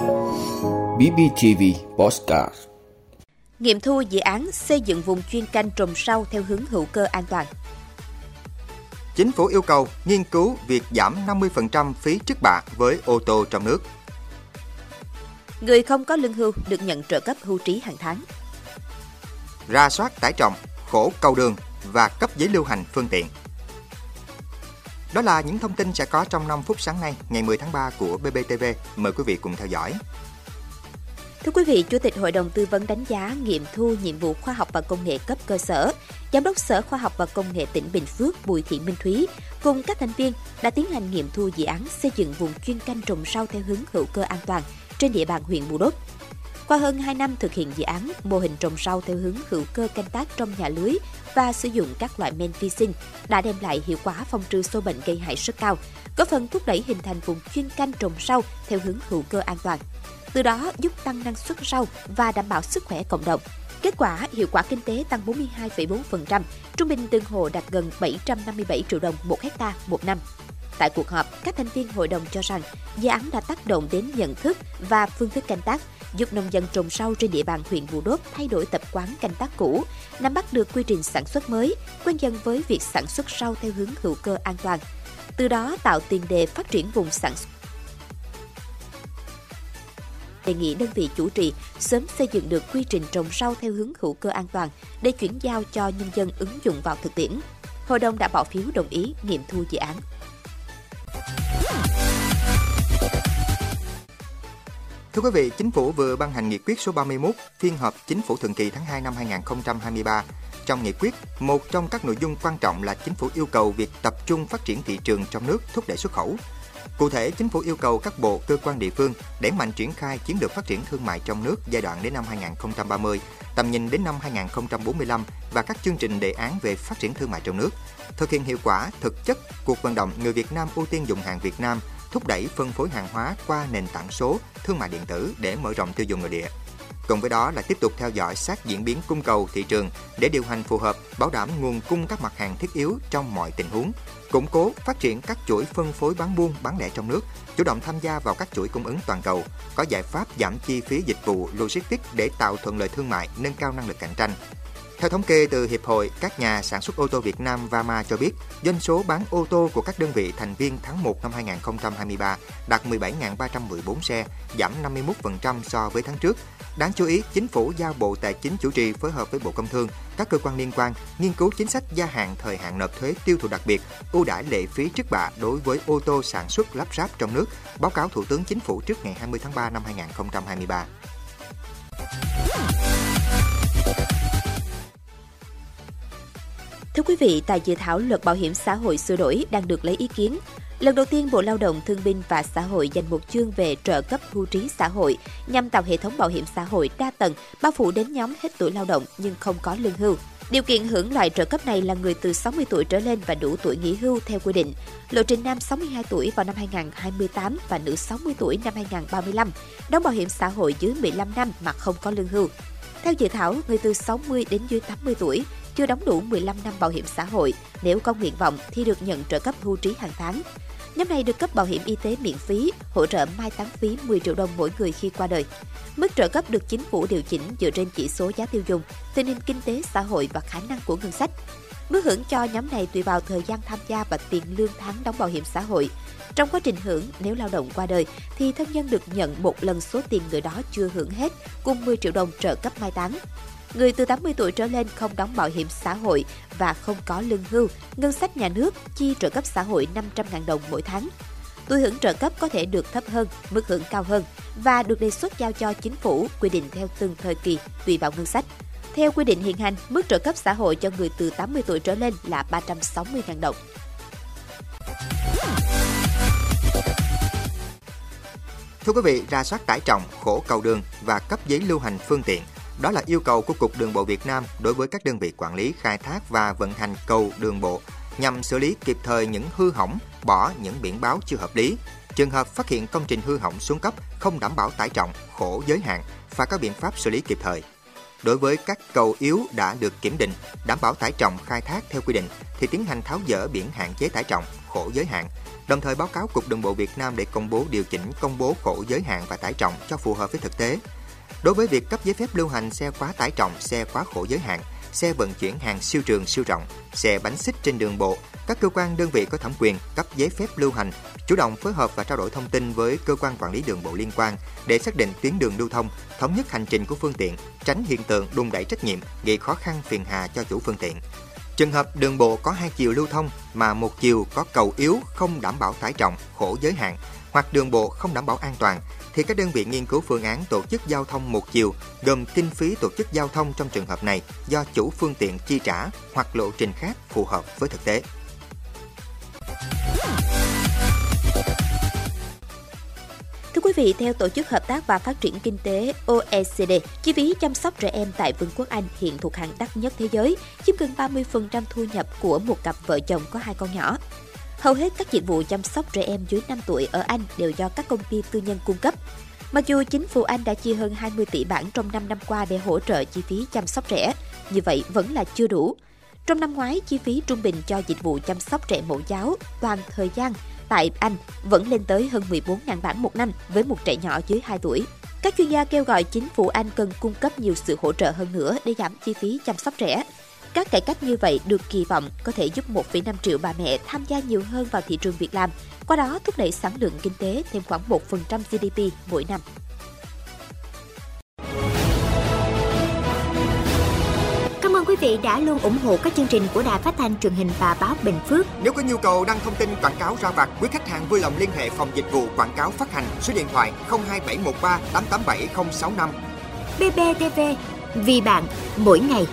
BBTV Postcard Nghiệm thu dự án xây dựng vùng chuyên canh trồng rau theo hướng hữu cơ an toàn. Chính phủ yêu cầu nghiên cứu việc giảm 50% phí trước bạ với ô tô trong nước. Người không có lương hưu được nhận trợ cấp hưu trí hàng tháng. Ra soát tải trọng, khổ cầu đường và cấp giấy lưu hành phương tiện. Đó là những thông tin sẽ có trong 5 phút sáng nay, ngày 10 tháng 3 của BBTV. Mời quý vị cùng theo dõi. Thưa quý vị, Chủ tịch Hội đồng Tư vấn đánh giá nghiệm thu nhiệm vụ khoa học và công nghệ cấp cơ sở, Giám đốc Sở Khoa học và Công nghệ tỉnh Bình Phước Bùi Thị Minh Thúy cùng các thành viên đã tiến hành nghiệm thu dự án xây dựng vùng chuyên canh trồng rau theo hướng hữu cơ an toàn trên địa bàn huyện Bù Đốp. Qua hơn 2 năm thực hiện dự án, mô hình trồng rau theo hướng hữu cơ canh tác trong nhà lưới và sử dụng các loại men vi sinh đã đem lại hiệu quả phòng trừ sâu bệnh gây hại rất cao, góp phần thúc đẩy hình thành vùng chuyên canh trồng rau theo hướng hữu cơ an toàn. Từ đó giúp tăng năng suất rau và đảm bảo sức khỏe cộng đồng. Kết quả, hiệu quả kinh tế tăng 42,4%, trung bình từng hộ đạt gần 757 triệu đồng một hecta một năm. Tại cuộc họp, các thành viên hội đồng cho rằng dự án đã tác động đến nhận thức và phương thức canh tác, giúp nông dân trồng rau trên địa bàn huyện Bù Đốp thay đổi tập quán canh tác cũ, nắm bắt được quy trình sản xuất mới, quen dần với việc sản xuất rau theo hướng hữu cơ an toàn. Từ đó tạo tiền đề phát triển vùng sản xuất đề nghị đơn vị chủ trì sớm xây dựng được quy trình trồng rau theo hướng hữu cơ an toàn để chuyển giao cho nhân dân ứng dụng vào thực tiễn. Hội đồng đã bỏ phiếu đồng ý nghiệm thu dự án. Thưa quý vị, Chính phủ vừa ban hành nghị quyết số 31 phiên họp Chính phủ thường kỳ tháng 2 năm 2023. Trong nghị quyết, một trong các nội dung quan trọng là Chính phủ yêu cầu việc tập trung phát triển thị trường trong nước thúc đẩy xuất khẩu. Cụ thể, Chính phủ yêu cầu các bộ, cơ quan địa phương đẩy mạnh triển khai chiến lược phát triển thương mại trong nước giai đoạn đến năm 2030, tầm nhìn đến năm 2045 và các chương trình đề án về phát triển thương mại trong nước. Thực hiện hiệu quả, thực chất cuộc vận động người Việt Nam ưu tiên dùng hàng Việt Nam, thúc đẩy phân phối hàng hóa qua nền tảng số, thương mại điện tử để mở rộng tiêu dùng nội địa. Cùng với đó là tiếp tục theo dõi sát diễn biến cung cầu thị trường để điều hành phù hợp, bảo đảm nguồn cung các mặt hàng thiết yếu trong mọi tình huống, củng cố phát triển các chuỗi phân phối bán buôn bán lẻ trong nước, chủ động tham gia vào các chuỗi cung ứng toàn cầu, có giải pháp giảm chi phí dịch vụ logistics để tạo thuận lợi thương mại, nâng cao năng lực cạnh tranh. Theo thống kê từ Hiệp hội các nhà sản xuất ô tô Việt Nam Vama cho biết, doanh số bán ô tô của các đơn vị thành viên tháng 1 năm 2023 đạt 17.314 xe, giảm 51% so với tháng trước. Đáng chú ý, Chính phủ giao Bộ Tài chính chủ trì phối hợp với Bộ Công Thương, các cơ quan liên quan nghiên cứu chính sách gia hạn thời hạn nộp thuế tiêu thụ đặc biệt, ưu đãi lệ phí trước bạ đối với ô tô sản xuất lắp ráp trong nước, báo cáo Thủ tướng Chính phủ trước ngày 20 tháng 3 năm 2023. Thưa quý vị, tại dự thảo luật bảo hiểm xã hội sửa đổi đang được lấy ý kiến. Lần đầu tiên, Bộ Lao động Thương binh và Xã hội dành một chương về trợ cấp hưu trí xã hội nhằm tạo hệ thống bảo hiểm xã hội đa tầng, bao phủ đến nhóm hết tuổi lao động nhưng không có lương hưu. Điều kiện hưởng loại trợ cấp này là người từ 60 tuổi trở lên và đủ tuổi nghỉ hưu theo quy định. Lộ trình nam 62 tuổi vào năm 2028 và nữ 60 tuổi năm 2035, đóng bảo hiểm xã hội dưới 15 năm mà không có lương hưu. Theo dự thảo, người từ 60 đến dưới 80 tuổi chưa đóng đủ 15 năm bảo hiểm xã hội, nếu có nguyện vọng thì được nhận trợ cấp hưu trí hàng tháng. Nhóm này được cấp bảo hiểm y tế miễn phí, hỗ trợ mai táng phí 10 triệu đồng mỗi người khi qua đời. Mức trợ cấp được chính phủ điều chỉnh dựa trên chỉ số giá tiêu dùng, tình hình kinh tế xã hội và khả năng của ngân sách. Mức hưởng cho nhóm này tùy vào thời gian tham gia và tiền lương tháng đóng bảo hiểm xã hội. Trong quá trình hưởng, nếu lao động qua đời thì thân nhân được nhận một lần số tiền người đó chưa hưởng hết cùng 10 triệu đồng trợ cấp mai táng. Người từ 80 tuổi trở lên không đóng bảo hiểm xã hội và không có lương hưu, ngân sách nhà nước chi trợ cấp xã hội 500.000 đồng mỗi tháng. Tuổi hưởng trợ cấp có thể được thấp hơn, mức hưởng cao hơn và được đề xuất giao cho chính phủ quy định theo từng thời kỳ tùy vào ngân sách. Theo quy định hiện hành, mức trợ cấp xã hội cho người từ 80 tuổi trở lên là 360.000 đồng. Thưa quý vị, ra soát tải trọng, khổ cầu đường và cấp giấy lưu hành phương tiện đó là yêu cầu của Cục Đường bộ Việt Nam đối với các đơn vị quản lý khai thác và vận hành cầu đường bộ nhằm xử lý kịp thời những hư hỏng, bỏ những biển báo chưa hợp lý. Trường hợp phát hiện công trình hư hỏng xuống cấp, không đảm bảo tải trọng, khổ giới hạn và các biện pháp xử lý kịp thời. Đối với các cầu yếu đã được kiểm định, đảm bảo tải trọng khai thác theo quy định thì tiến hành tháo dỡ biển hạn chế tải trọng, khổ giới hạn, đồng thời báo cáo Cục Đường bộ Việt Nam để công bố điều chỉnh công bố khổ giới hạn và tải trọng cho phù hợp với thực tế. Đối với việc cấp giấy phép lưu hành xe quá tải trọng, xe quá khổ giới hạn, xe vận chuyển hàng siêu trường siêu rộng, xe bánh xích trên đường bộ, các cơ quan đơn vị có thẩm quyền cấp giấy phép lưu hành chủ động phối hợp và trao đổi thông tin với cơ quan quản lý đường bộ liên quan để xác định tuyến đường lưu thông, thống nhất hành trình của phương tiện, tránh hiện tượng đùn đẩy trách nhiệm gây khó khăn phiền hà cho chủ phương tiện. Trường hợp đường bộ có hai chiều lưu thông mà một chiều có cầu yếu không đảm bảo tải trọng, khổ giới hạn hoặc đường bộ không đảm bảo an toàn thì các đơn vị nghiên cứu phương án tổ chức giao thông một chiều gồm kinh phí tổ chức giao thông trong trường hợp này do chủ phương tiện chi trả hoặc lộ trình khác phù hợp với thực tế. Thưa quý vị, theo Tổ chức Hợp tác và Phát triển Kinh tế OECD, chi phí chăm sóc trẻ em tại Vương quốc Anh hiện thuộc hàng đắt nhất thế giới, chiếm gần 30% thu nhập của một cặp vợ chồng có hai con nhỏ. Hầu hết các dịch vụ chăm sóc trẻ em dưới 5 tuổi ở Anh đều do các công ty tư nhân cung cấp. Mặc dù chính phủ Anh đã chi hơn 20 tỷ bảng trong 5 năm qua để hỗ trợ chi phí chăm sóc trẻ, như vậy vẫn là chưa đủ. Trong năm ngoái, chi phí trung bình cho dịch vụ chăm sóc trẻ mẫu giáo toàn thời gian tại Anh vẫn lên tới hơn 14.000 bảng một năm với một trẻ nhỏ dưới 2 tuổi. Các chuyên gia kêu gọi chính phủ Anh cần cung cấp nhiều sự hỗ trợ hơn nữa để giảm chi phí chăm sóc trẻ. Các cải cách như vậy được kỳ vọng có thể giúp 1,5 triệu bà mẹ tham gia nhiều hơn vào thị trường việc làm, qua đó thúc đẩy sản lượng kinh tế thêm khoảng 1% GDP mỗi năm. Cảm ơn quý vị đã luôn ủng hộ các chương trình của Đài Phát thanh truyền hình và báo Bình Phước. Nếu có nhu cầu đăng thông tin quảng cáo ra vặt, quý khách hàng vui lòng liên hệ phòng dịch vụ quảng cáo phát hành số điện thoại 02713 887065. BBTV, vì bạn, mỗi ngày.